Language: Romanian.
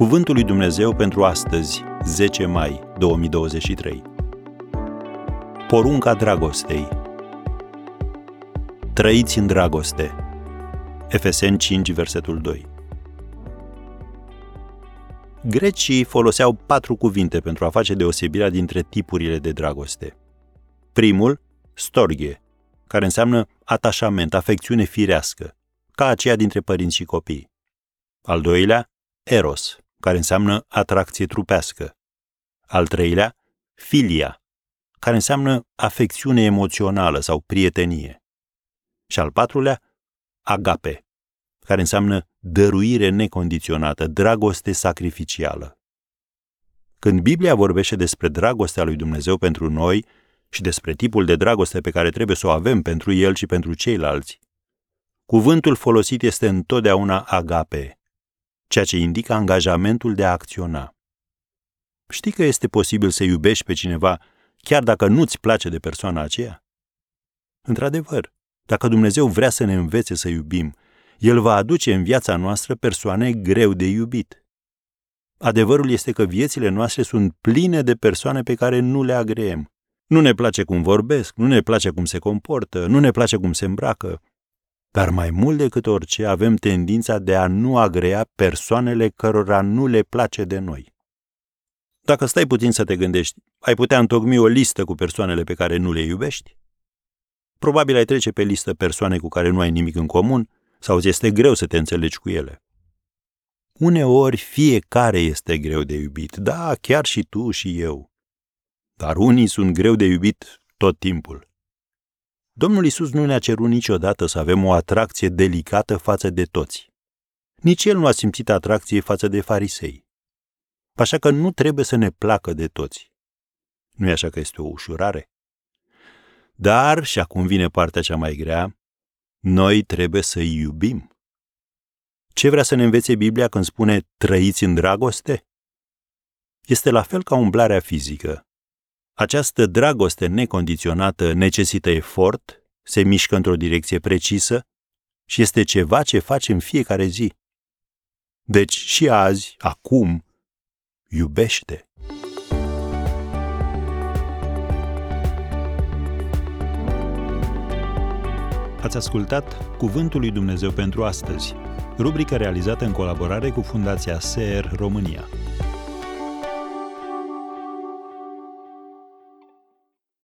Cuvântul lui Dumnezeu pentru astăzi, 10 mai 2023. Porunca dragostei. Trăiți în dragoste. Efeseni 5, versetul 2. Grecii foloseau patru cuvinte pentru a face deosebirea dintre tipurile de dragoste. Primul, storghe, care înseamnă atașament, afecțiune firească, ca aceea dintre părinți și copii. Al doilea, eros, care înseamnă atracție trupească. Al treilea, filia, care înseamnă afecțiune emoțională sau prietenie. Și al patrulea, agape, care înseamnă dăruire necondiționată, dragoste sacrificială. Când Biblia vorbește despre dragostea lui Dumnezeu pentru noi și despre tipul de dragoste pe care trebuie să o avem pentru El și pentru ceilalți, cuvântul folosit este întotdeauna agape, ceea ce indică angajamentul de a acționa. Știi că este posibil să iubești pe cineva chiar dacă nu-ți place de persoana aceea? Într-adevăr, dacă Dumnezeu vrea să ne învețe să iubim, El va aduce în viața noastră persoane greu de iubit. Adevărul este că viețile noastre sunt pline de persoane pe care nu le agreem. Nu ne place cum vorbesc, nu ne place cum se comportă, nu ne place cum se îmbracă, dar mai mult decât orice avem tendința de a nu agrea persoanele cărora nu le place de noi. Dacă stai puțin să te gândești, ai putea întocmi o listă cu persoanele pe care nu le iubești? Probabil ai trece pe listă persoane cu care nu ai nimic în comun sau ți este greu să te înțelegi cu ele. Uneori fiecare este greu de iubit, da, chiar și tu și eu. Dar unii sunt greu de iubit tot timpul. Domnul Isus nu ne-a cerut niciodată să avem o atracție delicată față de toți. Nici el nu a simțit atracție față de farisei. Așa că nu trebuie să ne placă de toți. nu e așa că este o ușurare? Dar, și acum vine partea cea mai grea, noi trebuie să iubim. Ce vrea să ne învețe Biblia când spune trăiți în dragoste? Este la fel ca umblarea fizică. Această dragoste necondiționată necesită efort, se mișcă într-o direcție precisă și este ceva ce facem fiecare zi. Deci și azi, acum, iubește. Ați ascultat Cuvântul lui Dumnezeu pentru astăzi, rubrica realizată în colaborare cu Fundația SER România.